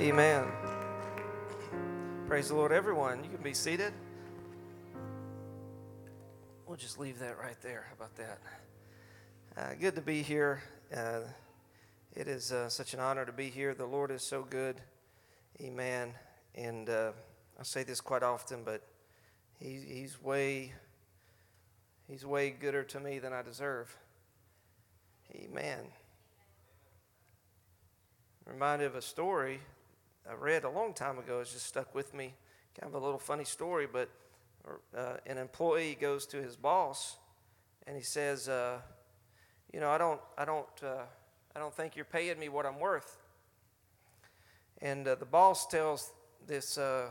Amen. Praise the Lord, everyone. You can be seated. We'll just leave that right there. How about that? Uh, good to be here. Uh, it is uh, such an honor to be here. The Lord is so good. Amen. And uh, I say this quite often, but he, He's way He's way gooder to me than I deserve. Amen. Reminded of a story I read a long time ago. It's just stuck with me. Kind of a little funny story, but uh, an employee goes to his boss and he says, uh, "You know, I don't, I don't, uh, I don't think you're paying me what I'm worth." And uh, the boss tells this uh,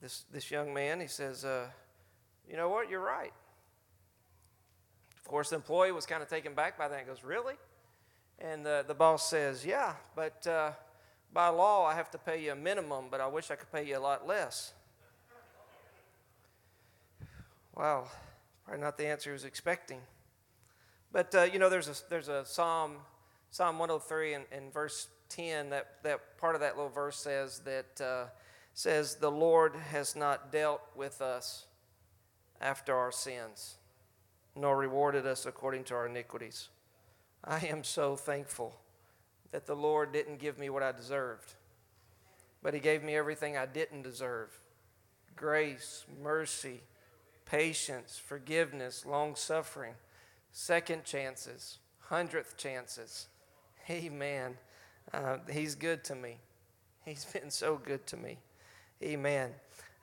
this this young man, he says, uh, "You know what? You're right." Of course, the employee was kind of taken back by that and goes, "Really?" And the, the boss says, Yeah, but by law, I have to pay you a minimum, but I wish I could pay you a lot less. Wow, probably not the answer he was expecting. But, uh, you know, there's a, there's a Psalm, Psalm 103 and, and verse 10, that, that part of that little verse says that, uh, says, The Lord has not dealt with us after our sins, nor rewarded us according to our iniquities. I am so thankful that the Lord didn't give me what I deserved, but He gave me everything I didn't deserve grace, mercy, patience, forgiveness, long suffering, second chances, hundredth chances. Amen. Uh, he's good to me. He's been so good to me. Amen.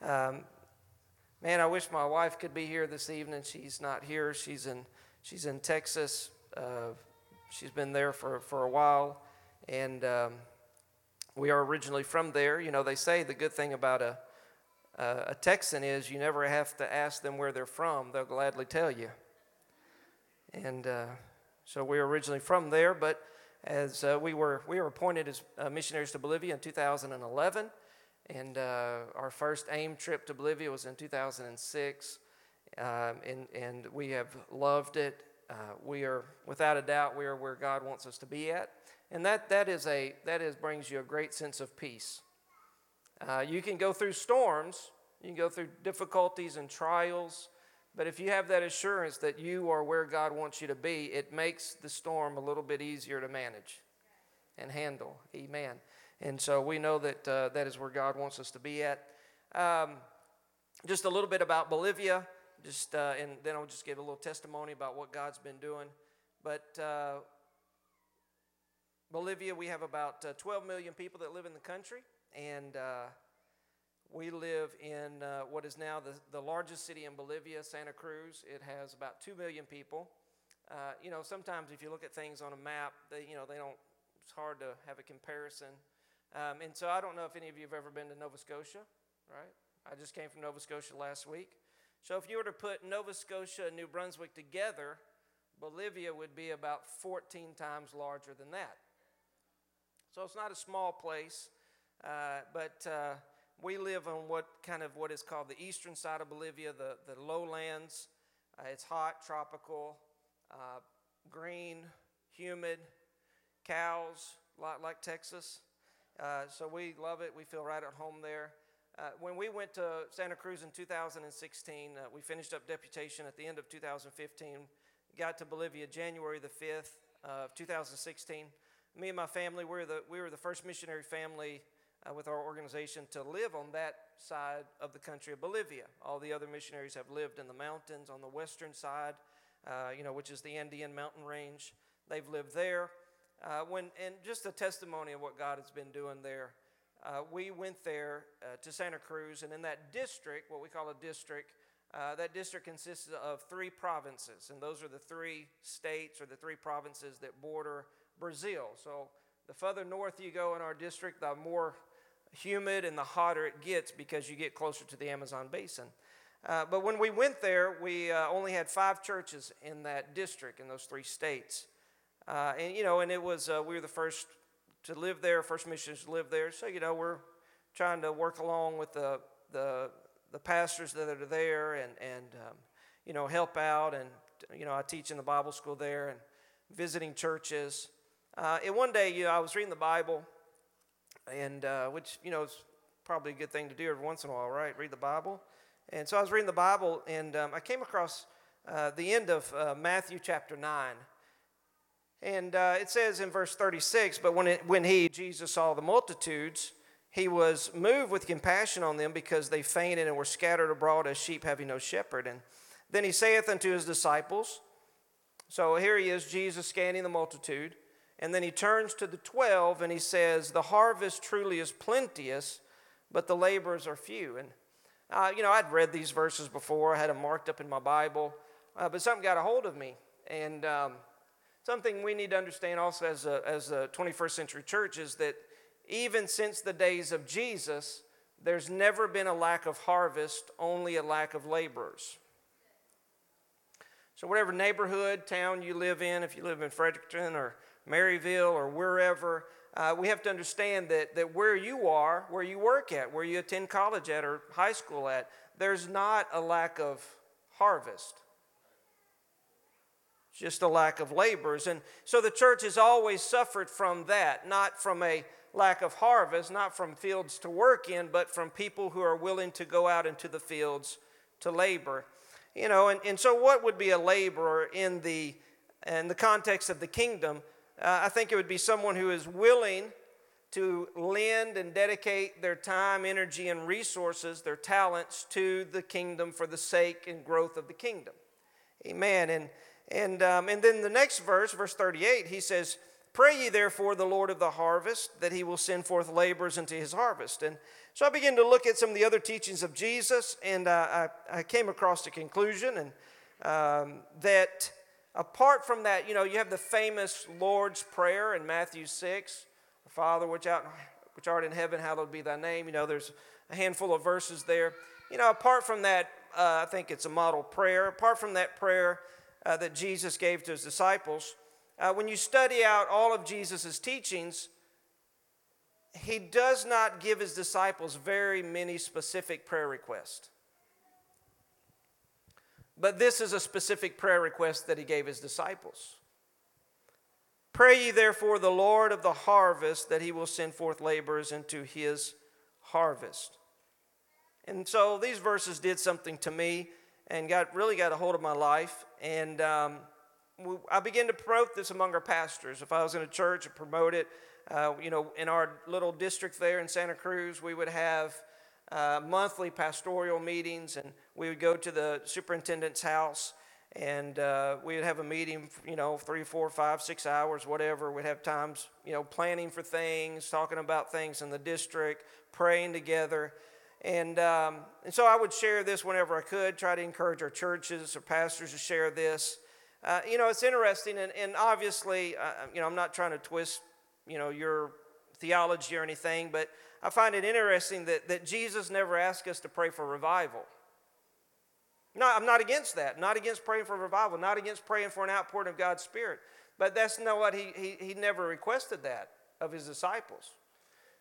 Um, man, I wish my wife could be here this evening. She's not here. She's in she's in Texas. Uh, she's been there for, for a while, and um, we are originally from there. You know, they say the good thing about a, a, Texan is you never have to ask them where they're from, they'll gladly tell you. And uh, so we were originally from there, but as uh, we were we were appointed as uh, missionaries to Bolivia in 2011, and uh, our first AIM trip to Bolivia was in 2006, um, and and we have loved it. Uh, we are, without a doubt, we are where God wants us to be at. And that, that, is a, that is, brings you a great sense of peace. Uh, you can go through storms, you can go through difficulties and trials, but if you have that assurance that you are where God wants you to be, it makes the storm a little bit easier to manage and handle. Amen. And so we know that uh, that is where God wants us to be at. Um, just a little bit about Bolivia. Just uh, and then I'll just give a little testimony about what God's been doing. But uh, Bolivia, we have about uh, 12 million people that live in the country, and uh, we live in uh, what is now the, the largest city in Bolivia, Santa Cruz. It has about 2 million people. Uh, you know, sometimes if you look at things on a map, they, you know, they don't. It's hard to have a comparison. Um, and so I don't know if any of you have ever been to Nova Scotia, right? I just came from Nova Scotia last week. So if you were to put Nova Scotia and New Brunswick together, Bolivia would be about 14 times larger than that. So it's not a small place, uh, but uh, we live on what kind of what is called the eastern side of Bolivia, the, the lowlands. Uh, it's hot, tropical, uh, green, humid, cows, a lot like Texas. Uh, so we love it. We feel right at home there. Uh, when we went to Santa Cruz in 2016, uh, we finished up deputation at the end of 2015, got to Bolivia January the 5th of 2016. Me and my family, we were the, we were the first missionary family uh, with our organization to live on that side of the country of Bolivia. All the other missionaries have lived in the mountains on the western side, uh, you know, which is the Andean mountain range. They've lived there. Uh, when, and just a testimony of what God has been doing there uh, we went there uh, to Santa Cruz, and in that district, what we call a district, uh, that district consists of three provinces, and those are the three states or the three provinces that border Brazil. So the further north you go in our district, the more humid and the hotter it gets because you get closer to the Amazon basin. Uh, but when we went there, we uh, only had five churches in that district in those three states. Uh, and you know, and it was we were the first to live there, First Missions to live there. So, you know, we're trying to work along with the, the, the pastors that are there and, and um, you know, help out. And, you know, I teach in the Bible school there and visiting churches. Uh, and one day, you know, I was reading the Bible and uh, which, you know, is probably a good thing to do every once in a while, right? Read the Bible. And so I was reading the Bible, and um, I came across uh, the end of uh, Matthew chapter 9. And uh, it says in verse 36 But when, it, when he, Jesus, saw the multitudes, he was moved with compassion on them because they fainted and were scattered abroad as sheep having no shepherd. And then he saith unto his disciples, So here he is, Jesus scanning the multitude. And then he turns to the twelve and he says, The harvest truly is plenteous, but the laborers are few. And, uh, you know, I'd read these verses before, I had them marked up in my Bible, uh, but something got a hold of me. And um, something we need to understand also as a, as a 21st century church is that even since the days of Jesus, there's never been a lack of harvest, only a lack of laborers. So, whatever neighborhood, town you live in, if you live in Fredericton or Maryville or wherever, uh, we have to understand that, that where you are, where you work at, where you attend college at or high school at, there's not a lack of harvest. It's just a lack of laborers. And so the church has always suffered from that, not from a lack of harvest, not from fields to work in, but from people who are willing to go out into the fields to labor. You know, and, and so what would be a laborer in the, in the context of the kingdom? Uh, I think it would be someone who is willing to lend and dedicate their time, energy, and resources, their talents to the kingdom for the sake and growth of the kingdom. Amen. And, and, um, and then the next verse, verse 38, he says, Pray ye therefore the Lord of the harvest that he will send forth laborers into his harvest. And so I began to look at some of the other teachings of Jesus, and uh, I, I, came across the conclusion and um, that apart from that, you know, you have the famous Lord's Prayer in Matthew 6 Father, which, out, which art in heaven, hallowed be thy name. You know, there's a handful of verses there. You know, apart from that, uh, I think it's a model prayer. Apart from that prayer uh, that Jesus gave to his disciples, uh, when you study out all of Jesus' teachings, he does not give his disciples very many specific prayer requests. But this is a specific prayer request that he gave his disciples. Pray ye therefore the Lord of the harvest that he will send forth laborers into his harvest. And so these verses did something to me and got really got a hold of my life. And um, I began to promote this among our pastors. If I was in a church, I'd promote it. Uh, you know, in our little district there in Santa Cruz, we would have uh, monthly pastoral meetings, and we would go to the superintendent's house, and uh, we would have a meeting, you know, three, four, five, six hours, whatever. We'd have times, you know, planning for things, talking about things in the district, praying together. And, um, and so I would share this whenever I could, try to encourage our churches or pastors to share this. Uh, you know, it's interesting, and, and obviously, uh, you know, I'm not trying to twist, you know, your theology or anything, but I find it interesting that, that Jesus never asked us to pray for revival. No, I'm not against that. Not against praying for revival. Not against praying for an outpouring of God's Spirit. But that's not what he, he, he never requested that of his disciples.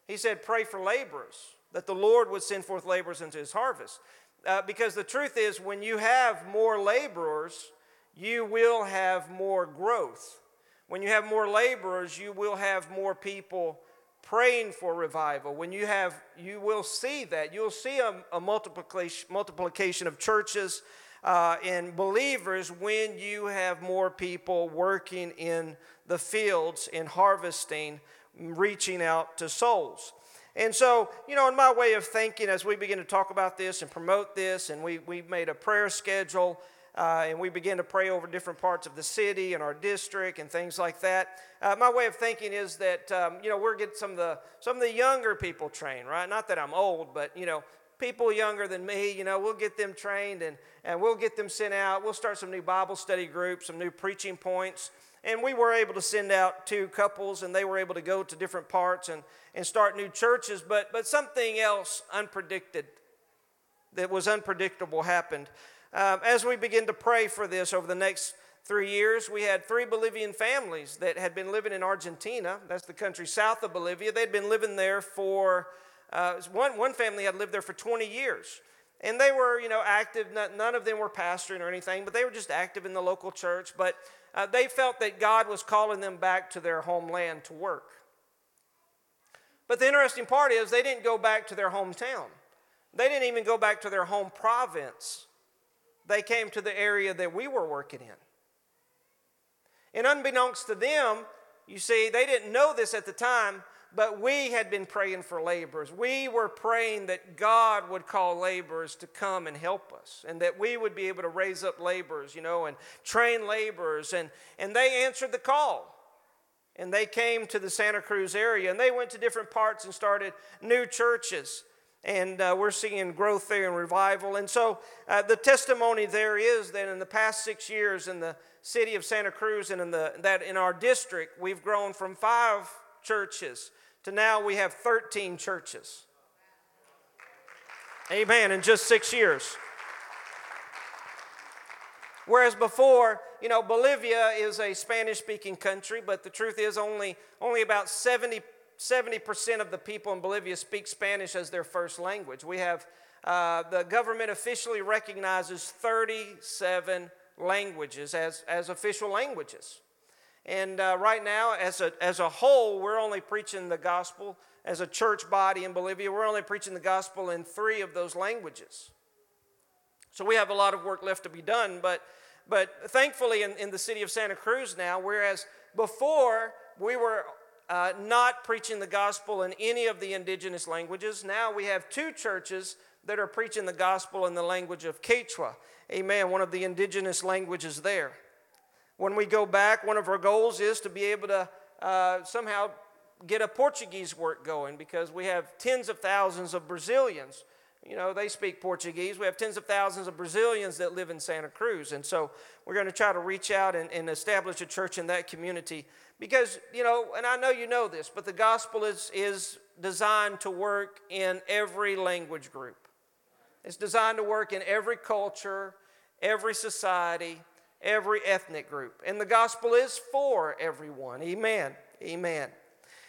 He said, pray for laborers, that the Lord would send forth laborers into his harvest. Uh, because the truth is, when you have more laborers, you will have more growth. When you have more laborers, you will have more people praying for revival. When you have, you will see that. You'll see a, a multiplication, multiplication of churches uh, and believers when you have more people working in the fields in harvesting, reaching out to souls. And so, you know, in my way of thinking, as we begin to talk about this and promote this, and we, we made a prayer schedule uh, and we began to pray over different parts of the city and our district and things like that. Uh, my way of thinking is that um, you know we're getting some of the some of the younger people trained, right? Not that I'm old, but you know people younger than me, you know, we'll get them trained and, and we'll get them sent out. We'll start some new Bible study groups, some new preaching points. And we were able to send out two couples, and they were able to go to different parts and, and start new churches. But, but something else unpredicted that was unpredictable happened. Um, as we begin to pray for this over the next three years, we had three Bolivian families that had been living in Argentina. That's the country south of Bolivia. They'd been living there for, uh, one, one family had lived there for 20 years. And they were, you know, active. None of them were pastoring or anything, but they were just active in the local church. But uh, they felt that God was calling them back to their homeland to work. But the interesting part is they didn't go back to their hometown. They didn't even go back to their home province. They came to the area that we were working in. And unbeknownst to them, you see, they didn't know this at the time, but we had been praying for laborers. We were praying that God would call laborers to come and help us, and that we would be able to raise up laborers, you know, and train laborers. And, and they answered the call. And they came to the Santa Cruz area, and they went to different parts and started new churches. And uh, we're seeing growth there and revival. And so uh, the testimony there is that in the past six years in the city of Santa Cruz and in the, that in our district, we've grown from five churches to now we have 13 churches. Amen, in just six years. Whereas before, you know, Bolivia is a Spanish speaking country, but the truth is only, only about 70, 70% of the people in Bolivia speak Spanish as their first language. We have, uh, the government officially recognizes 37 languages as, as official languages. And uh, right now, as a, as a whole, we're only preaching the gospel. As a church body in Bolivia, we're only preaching the gospel in three of those languages. So we have a lot of work left to be done. But, but thankfully, in, in the city of Santa Cruz now, whereas before we were uh, not preaching the gospel in any of the indigenous languages, now we have two churches that are preaching the gospel in the language of Quechua. Amen, one of the indigenous languages there. When we go back, one of our goals is to be able to uh, somehow get a Portuguese work going because we have tens of thousands of Brazilians. You know, they speak Portuguese. We have tens of thousands of Brazilians that live in Santa Cruz. And so we're going to try to reach out and, and establish a church in that community because, you know, and I know you know this, but the gospel is, is designed to work in every language group. It's designed to work in every culture, every society, every ethnic group. And the gospel is for everyone. Amen. Amen.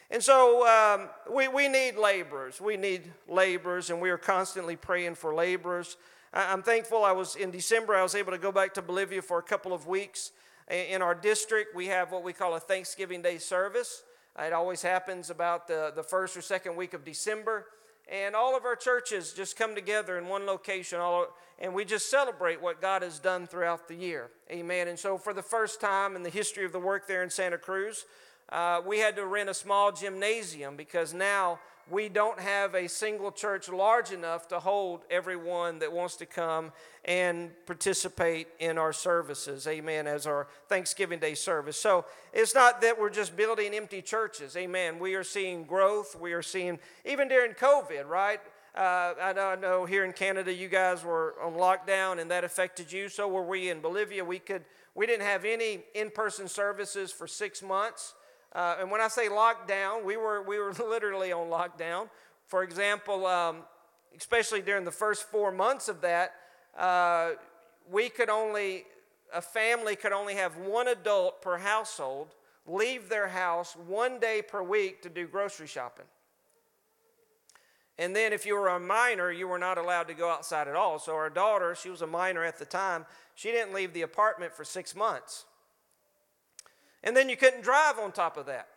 And so um, we, we need laborers. We need laborers, and we are constantly praying for laborers. I'm thankful I was in December, I was able to go back to Bolivia for a couple of weeks. In our district, we have what we call a Thanksgiving Day service. It always happens about the, the first or second week of December. And all of our churches just come together in one location, all, and we just celebrate what God has done throughout the year. Amen. And so, for the first time in the history of the work there in Santa Cruz, uh, we had to rent a small gymnasium because now we don't have a single church large enough to hold everyone that wants to come and participate in our services. Amen. As our Thanksgiving Day service. So it's not that we're just building empty churches. Amen. We are seeing growth. We are seeing, even during COVID, right? Uh, I, know, I know here in Canada you guys were on lockdown and that affected you. So were we in Bolivia. We could we didn't have any in-person services for six months. Uh, and when I say lockdown, we were we were literally on lockdown. For example, um, especially during the first four months of that, uh, we could only a family could only have one adult per household leave their house one day per week to do grocery shopping. And then if you were a minor, you were not allowed to go outside at all. So our daughter, she was a minor at the time, she didn't leave the apartment for six months. And then you couldn't drive on top of that.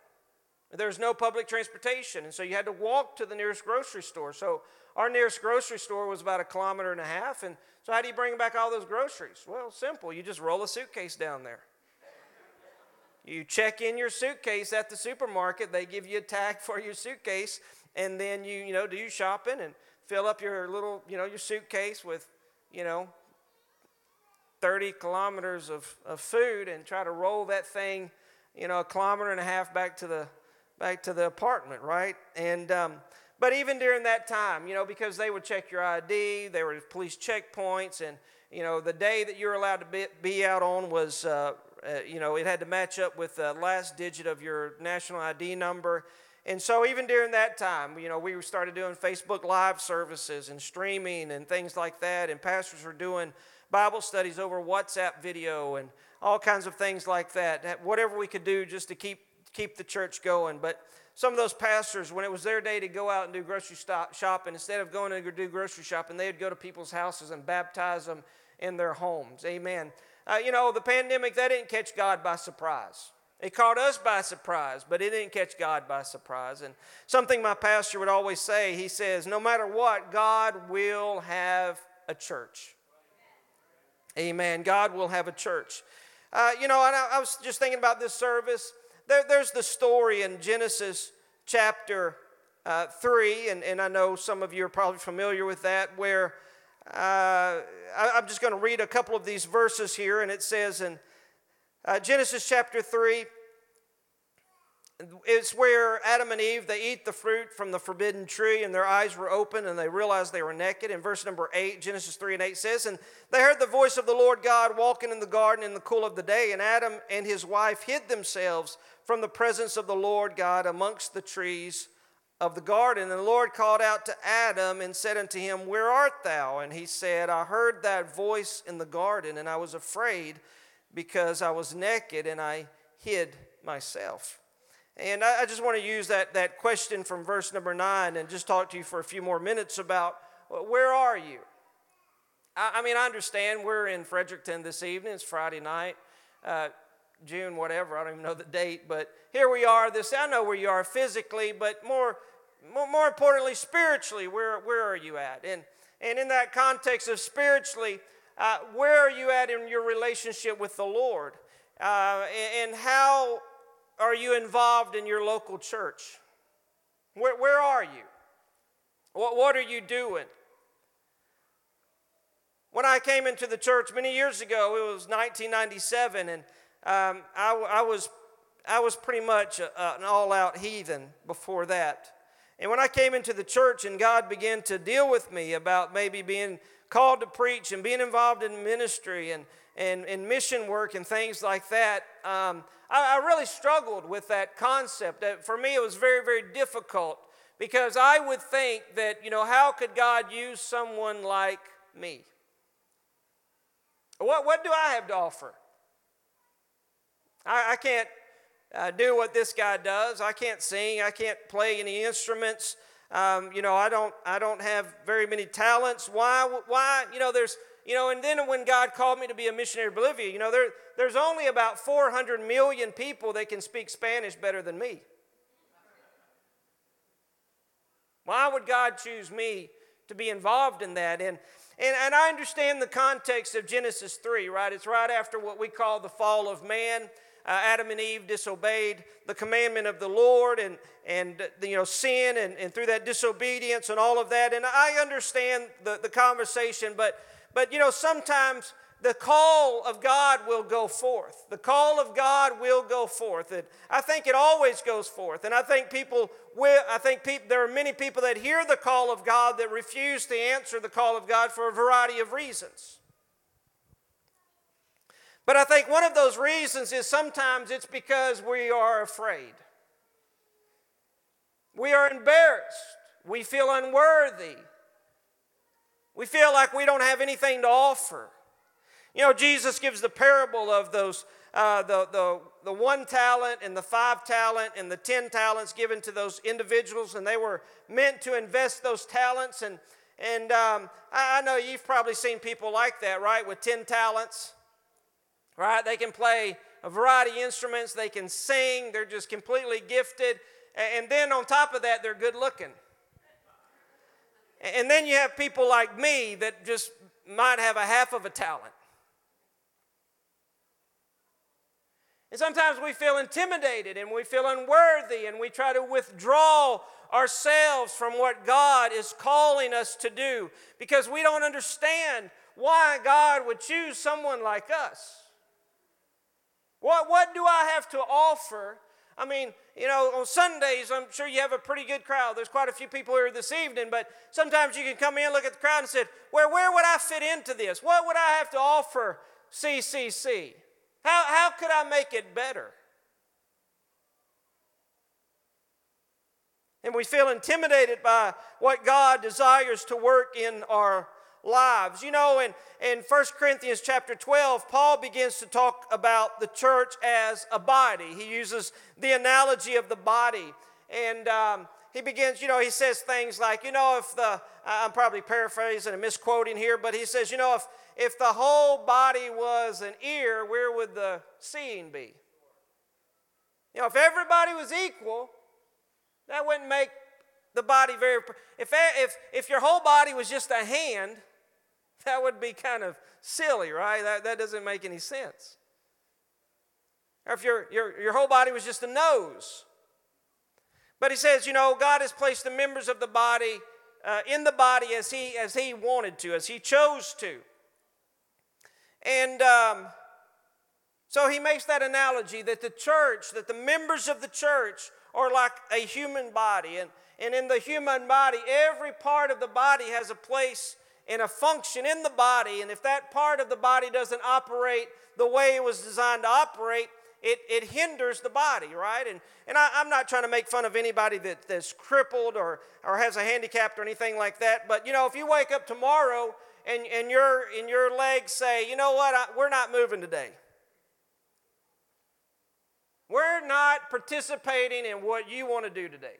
There was no public transportation, and so you had to walk to the nearest grocery store. So our nearest grocery store was about a kilometer and a half, and so how do you bring back all those groceries? Well, simple. You just roll a suitcase down there. You check in your suitcase at the supermarket. They give you a tag for your suitcase, and then you you know do your shopping and fill up your little you know your suitcase with you know 30 kilometers of, of food and try to roll that thing you know a kilometer and a half back to the back to the apartment right and um, but even during that time you know because they would check your id there were police checkpoints and you know the day that you were allowed to be, be out on was uh, uh, you know it had to match up with the last digit of your national id number and so, even during that time, you know, we started doing Facebook Live services and streaming and things like that. And pastors were doing Bible studies over WhatsApp video and all kinds of things like that. Whatever we could do just to keep, keep the church going. But some of those pastors, when it was their day to go out and do grocery stop, shopping, instead of going to do grocery shopping, they'd go to people's houses and baptize them in their homes. Amen. Uh, you know, the pandemic, that didn't catch God by surprise. It caught us by surprise, but it didn't catch God by surprise. And something my pastor would always say he says, no matter what, God will have a church. Amen. God will have a church. Uh, you know, I, I, was just thinking about this service. There, there's the story in Genesis chapter uh, 3, and, and I know some of you are probably familiar with that, where uh, I, am just going to read a couple of these verses here, and it says in uh, Genesis chapter 3, it's where Adam and Eve, they eat the fruit from the forbidden tree and their eyes were open and they realized they were naked. In verse number 8, Genesis 3 and 8 says, And they heard the voice of the Lord God walking in the garden in the cool of the day, and Adam and his wife hid themselves from the presence of the Lord God amongst the trees of the garden. And the Lord called out to Adam and said unto him, Where art thou? And he said, I heard that voice in the garden, and I was afraid because I was naked and I hid myself. And I, just want to use that, that question from verse number nine and just talk to you for a few more minutes about well, where are you? I, I, mean, I understand we're in Fredericton this evening, it's Friday night. Uh, June, whatever, I don't even know the date, but here we are. This I know where you are physically, but more, more, more importantly, spiritually, where, where are you at? And, and in that context of spiritually, uh, where are you at in your relationship with the Lord? Uh, and, and how are you involved in your local church? Where, where are you? What, what are you doing? When I came into the church many years ago, it was 1997, and um, I, I, was, I was pretty much a, a, an all out heathen before that. And when I came into the church and God began to deal with me about maybe being called to preach and being involved in ministry and, and, and mission work and things like that, um, I, I really struggled with that concept. For me, it was very, very difficult because I would think that, you know, how could God use someone like me? What, what do I have to offer? I, I can't uh, do what this guy does. I can't sing. I can't play any instruments. Um, you know, I don't, I don't have very many talents. Why, why, you know, there's, you know, and then when God called me to be a missionary in Bolivia, you know, there, there's only about 400 million people that can speak Spanish better than me. Why would God choose me to be involved in that? And, and, and I understand the context of Genesis 3, right? It's right after what we call the fall of man. Uh, Adam and Eve disobeyed the commandment of the Lord and, and you know, sin and, and through that disobedience and all of that. And I understand the, the conversation, but, but you know, sometimes the call of God will go forth. The call of God will go forth. And I think it always goes forth. And I think people will, I think people, there are many people that hear the call of God that refuse to answer the call of God for a variety of reasons. But I think one of those reasons is sometimes it's because we are afraid. We are embarrassed. We feel unworthy. We feel like we don't have anything to offer. You know, Jesus gives the parable of those, uh, the, the, the one talent and the five talent and the ten talents given to those individuals, and they were meant to invest those talents. And, and um, I, know you've probably seen people like that, right, with ten talents, right? They can play a variety of instruments, they can sing, they're just completely gifted. And then on top of that, they're good looking. And then you have people like me that just might have a half of a talent. And sometimes we feel intimidated and we feel unworthy and we try to withdraw ourselves from what God is calling us to do because we don't understand why God would choose someone like us. What, what do I have to offer? I mean, you know, on Sundays, I'm sure you have a pretty good crowd. There's quite a few people here this evening, but sometimes you can come in, look at the crowd, and say, Where, where would I fit into this? What would I have to offer CCC? How, how could I make it better? And we feel intimidated by what God desires to work in our lives. You know, in, in 1 Corinthians chapter 12, Paul begins to talk about the church as a body. He uses the analogy of the body. And um, he begins, you know, he says things like, you know, if the, I'm probably paraphrasing and misquoting here, but he says, you know, if, if the whole body was an ear, where would the seeing be? You know, if everybody was equal, that wouldn't make the body very. If, if, if your whole body was just a hand, that would be kind of silly, right? That, that doesn't make any sense. Or if your, your, your whole body was just a nose. But he says, you know, God has placed the members of the body uh, in the body as he, as he wanted to, as he chose to. And um, so he makes that analogy that the church, that the members of the church are like a human body. And, and in the human body, every part of the body has a place and a function in the body. And if that part of the body doesn't operate the way it was designed to operate, it, it hinders the body, right? And, and I, am not trying to make fun of anybody that, that's crippled or, or has a handicap or anything like that. But, you know, if you wake up tomorrow and, and, your, and your legs say, you know what, I, we're not moving today. We're not participating in what you want to do today.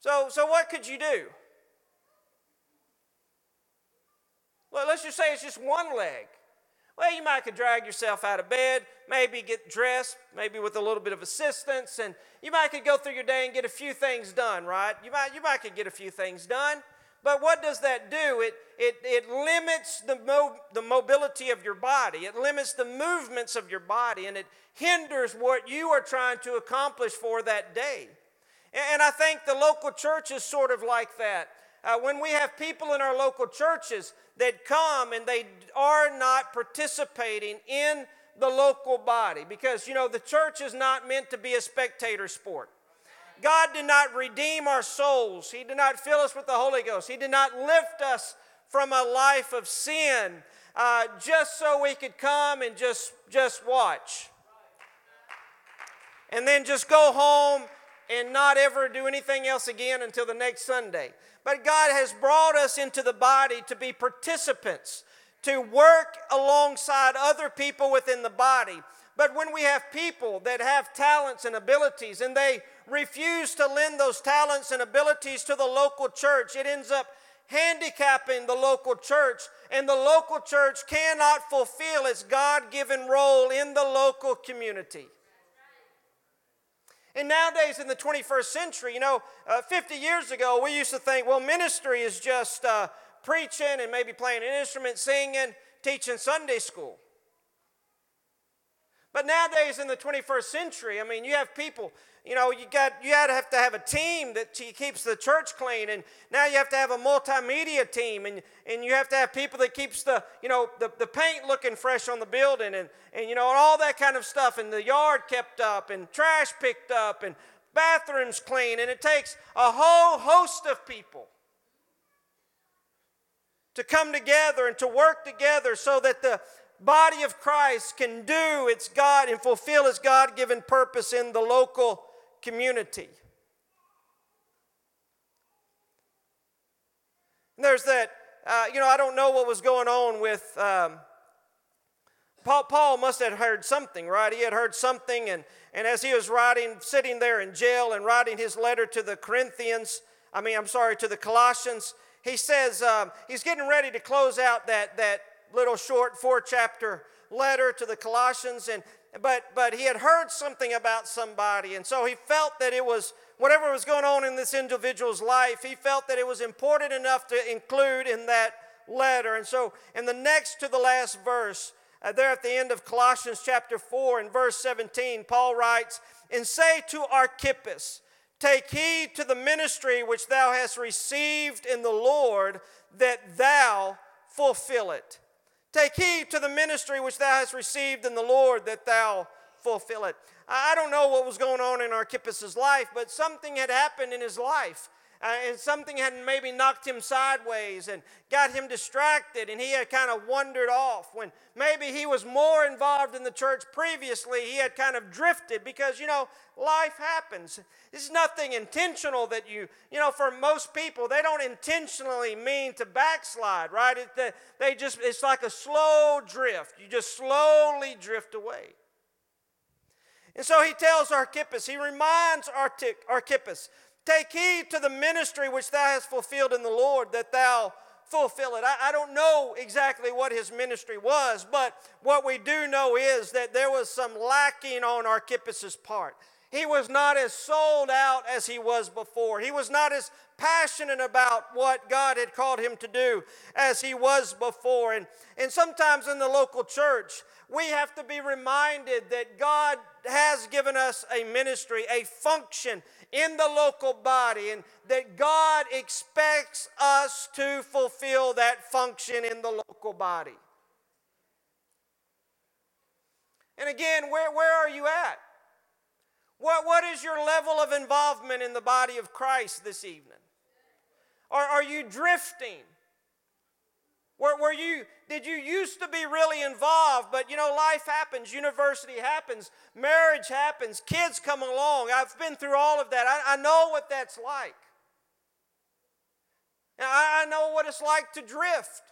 So, so what could you do? Well, let's just say it's just one leg. Well, you might could drag yourself out of bed, maybe get dressed, maybe with a little bit of assistance, and you might could go through your day and get a few things done, right? You might, you might could get a few things done. But what does that do? It, it, it limits the, mo- the mobility of your body, it limits the movements of your body, and it hinders what you are trying to accomplish for that day. And, and I think the local church is sort of like that. Uh, when we have people in our local churches that come and they are not participating in the local body because, you know, the church is not meant to be a spectator sport. God did not redeem our souls. He did not fill us with the Holy Ghost. He did not lift us from a life of sin uh, just so we could come and just, just watch. And then just go home and not ever do anything else again until the next Sunday. But God has brought us into the body to be participants, to work alongside other people within the body. But when we have people that have talents and abilities and they refuse to lend those talents and abilities to the local church, it ends up handicapping the local church, and the local church cannot fulfill its God given role in the local community. And nowadays, in the 21st century, you know, uh, 50 years ago, we used to think, well, ministry is just uh, preaching and maybe playing an instrument, singing, teaching Sunday school. But nowadays, in the 21st century, I mean, you have people you know, you got you had to have to have a team that keeps the church clean, and now you have to have a multimedia team, and, and you have to have people that keeps the you know the, the paint looking fresh on the building, and and you know and all that kind of stuff, and the yard kept up, and trash picked up, and bathrooms clean, and it takes a whole host of people to come together and to work together so that the body of Christ can do its God and fulfill its God given purpose in the local community. And there's that, uh, you know, I don't know what was going on with. Um, Paul, Paul must have heard something, right? He had heard something, and, and as he was writing, sitting there in jail and writing his letter to the Corinthians, I mean, I'm sorry, to the Colossians, he says um, he's getting ready to close out that, that little short four chapter letter to the Colossians, and but but he had heard something about somebody, and so he felt that it was whatever was going on in this individual's life, he felt that it was important enough to include in that letter. And so in the next to the last verse, uh, there at the end of Colossians chapter 4 and verse 17, Paul writes, And say to Archippus, Take heed to the ministry which thou hast received in the Lord, that thou fulfill it. Take heed to the ministry which thou hast received in the Lord, that thou fulfill it. I don't know what was going on in Archippus' life, but something had happened in his life uh, and something had maybe knocked him sideways and got him distracted, and he had kind of wandered off. When maybe he was more involved in the church previously, he had kind of drifted because, you know, life happens. It's nothing intentional that you, you know, for most people, they don't intentionally mean to backslide, right? It, they just, it's like a slow drift. You just slowly drift away. And so he tells Archippus, he reminds Archippus Take heed to the ministry which thou hast fulfilled in the Lord, that thou fulfill it. I, I, don't know exactly what his ministry was, but what we do know is that there was some lacking on Archippus's part. He was not as sold out as he was before. He was not as passionate about what God had called him to do as he was before. And, and sometimes in the local church, we have to be reminded that God has given us a ministry, a function in the local body, and that God expects us to fulfill that function in the local body. And again, where, where are you at? What, what is your level of involvement in the body of Christ this evening? Or are you drifting? Were, were you, did you used to be really involved, but you know, life happens, university happens, marriage happens, kids come along. I've been through all of that. I, I know what that's like. I, I know what it's like to drift.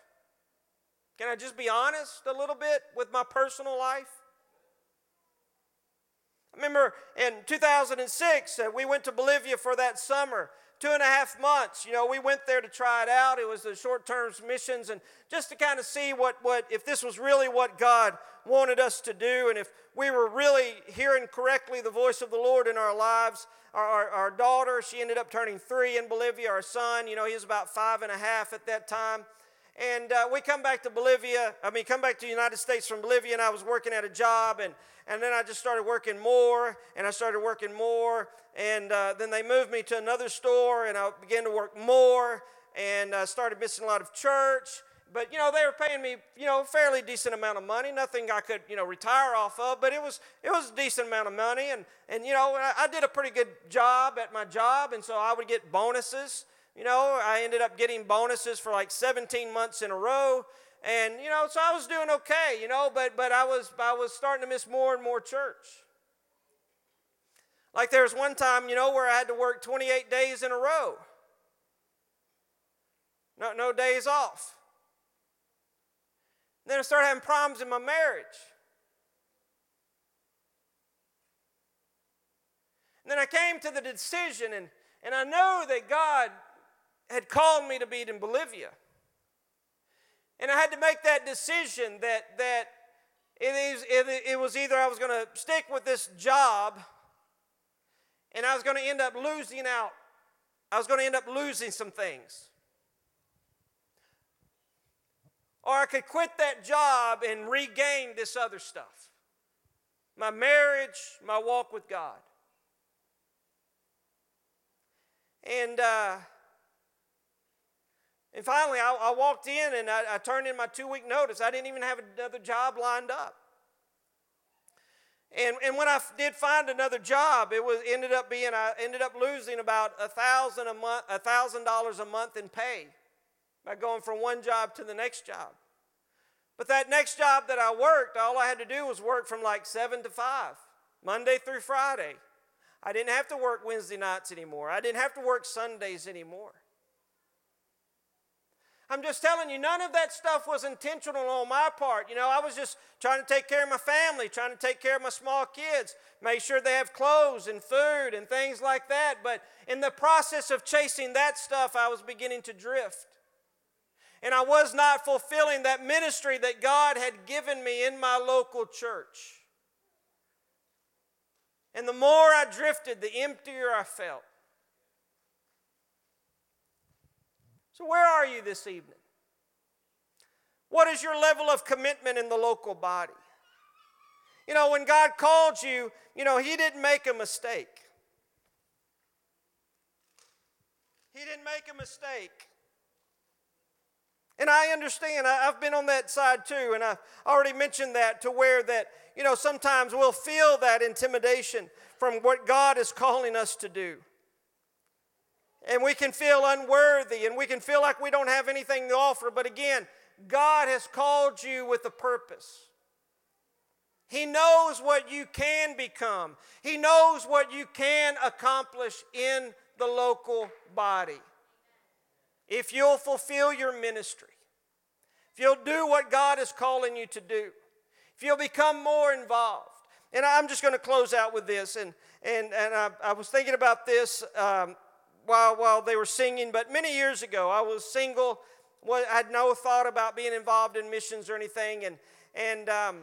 Can I just be honest a little bit with my personal life? I remember in 2006, uh, we went to Bolivia for that summer two and a half months. You know, we went there to try it out. It was the short term missions and just to kind of see what, what, if this was really what God wanted us to do and if we were really hearing correctly the voice of the Lord in our lives. Our, our, our daughter, she ended up turning three in Bolivia. Our son, you know, he was about five and a half at that time. And uh, we come back to Bolivia, I mean, come back to the United States from Bolivia, and I was working at a job, and, and then I just started working more, and I started working more, and uh, then they moved me to another store, and I began to work more, and I started missing a lot of church. But you know, they were paying me, you know, a fairly decent amount of money. Nothing I could, you know, retire off of, but it was it was a decent amount of money, and and you know, I, I did a pretty good job at my job, and so I would get bonuses you know, I ended up getting bonuses for like 17 months in a row. And, you know, so I was doing okay, you know, but, but I, was, I was starting to miss more and more church. Like there was one time, you know, where I had to work 28 days in a row. No, no days off. then I started having problems in my marriage. And then I came to the decision, and, and I know that God had called me to be in Bolivia. And I had to make that decision that, that it, is, it, it was either I was going to stick with this job and I was going to end up losing out. I was going to end up losing some things. Or I could quit that job and regain this other stuff my marriage, my walk with God. And uh, and finally, I, I walked in and I, I turned in my two week notice. I didn't even have another job lined up. And, and when I did find another job, it was ended up being I ended up losing about a thousand a month, a thousand dollars a month in pay by going from one job to the next job. But that next job that I worked, all I had to do was work from like seven to five, Monday through Friday. I didn't have to work Wednesday nights anymore. I didn't have to work Sundays anymore. I'm just telling you, none of that stuff was intentional on my part. You know, I was just trying to take care of my family, trying to take care of my small kids, make sure they have clothes and food and things like that. But in the process of chasing that stuff, I was beginning to drift. And I was not fulfilling that ministry that God had given me in my local church. And the more I drifted, the emptier I felt. So, where are you this evening? What is your level of commitment in the local body? You know, when God called you, you know, He didn't make a mistake. He didn't make a mistake. And I understand, I've been on that side too, and I've already mentioned that to where that, you know, sometimes we'll feel that intimidation from what God is calling us to do and we can feel unworthy and we can feel like we don't have anything to offer. But again, God has called you with a purpose. He knows what you can become, He knows what you can accomplish in the local body. If you'll fulfill your ministry, if you'll do what God is calling you to do, if you'll become more involved. And I'm just going to close out with this. And, and, and I, I was thinking about this um, while, while they were singing, but many years ago, I was single I had no thought about being involved in missions or anything. And, and um,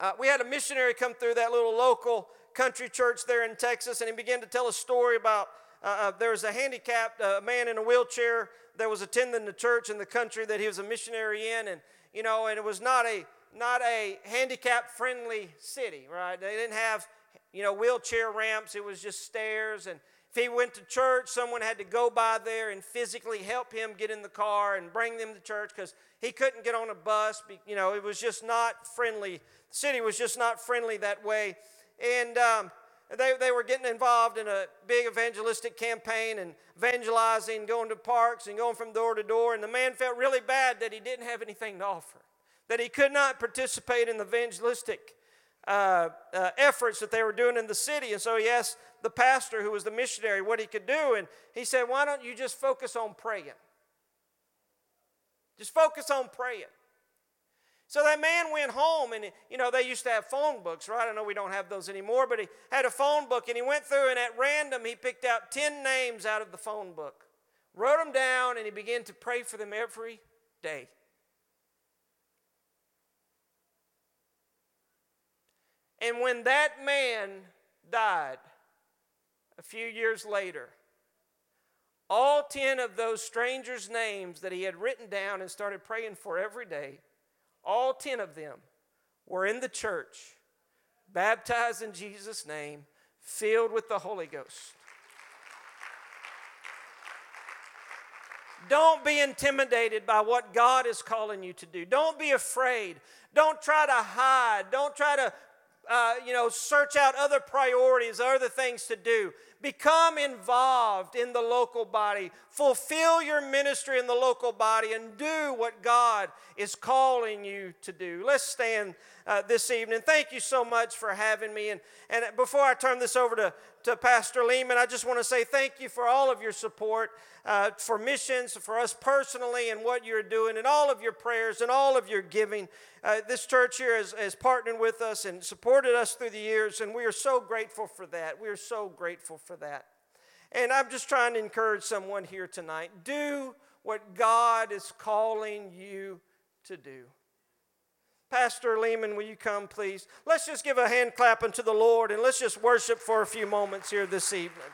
uh, we had a missionary come through that little local country church there in Texas, and he began to tell a story about uh, uh there was a handicapped uh, man in a wheelchair that was attending the church in the country that he was a missionary in, and you know, and it was not a not a handicap friendly city, right? They didn't have you know wheelchair ramps; it was just stairs and if he went to church, someone had to go by there and physically help him get in the car and bring them to church because he couldn't get on a bus. You know, it was just not friendly. The city was just not friendly that way. And um, they, they were getting involved in a big evangelistic campaign and evangelizing, going to parks and going from door to door. And the man felt really bad that he didn't have anything to offer, that he could not participate in the evangelistic uh, uh, efforts that they were doing in the city. And so he asked the pastor, who was the missionary, what he could do. And he said, Why don't you just focus on praying? Just focus on praying. So that man went home, and you know, they used to have phone books, right? I know we don't have those anymore, but he had a phone book, and he went through, and at random, he picked out 10 names out of the phone book, wrote them down, and he began to pray for them every day. And when that man died a few years later, all 10 of those strangers' names that he had written down and started praying for every day, all 10 of them were in the church, baptized in Jesus' name, filled with the Holy Ghost. Don't be intimidated by what God is calling you to do. Don't be afraid. Don't try to hide. Don't try to uh, you know, search out other priorities, other things to do. Become involved in the local body. Fulfill your ministry in the local body and do what God is calling you to do. Let's stand uh, this evening. Thank you so much for having me. And, and before I turn this over to, to Pastor Lehman, I just want to say thank you for all of your support uh, for missions, for us personally, and what you're doing, and all of your prayers and all of your giving. Uh, this church here has, has partnered with us and supported us through the years, and we are so grateful for that. We are so grateful for that. And I'm just trying to encourage someone here tonight do what God is calling you to do. Pastor Lehman, will you come, please? Let's just give a hand clap unto the Lord and let's just worship for a few moments here this evening.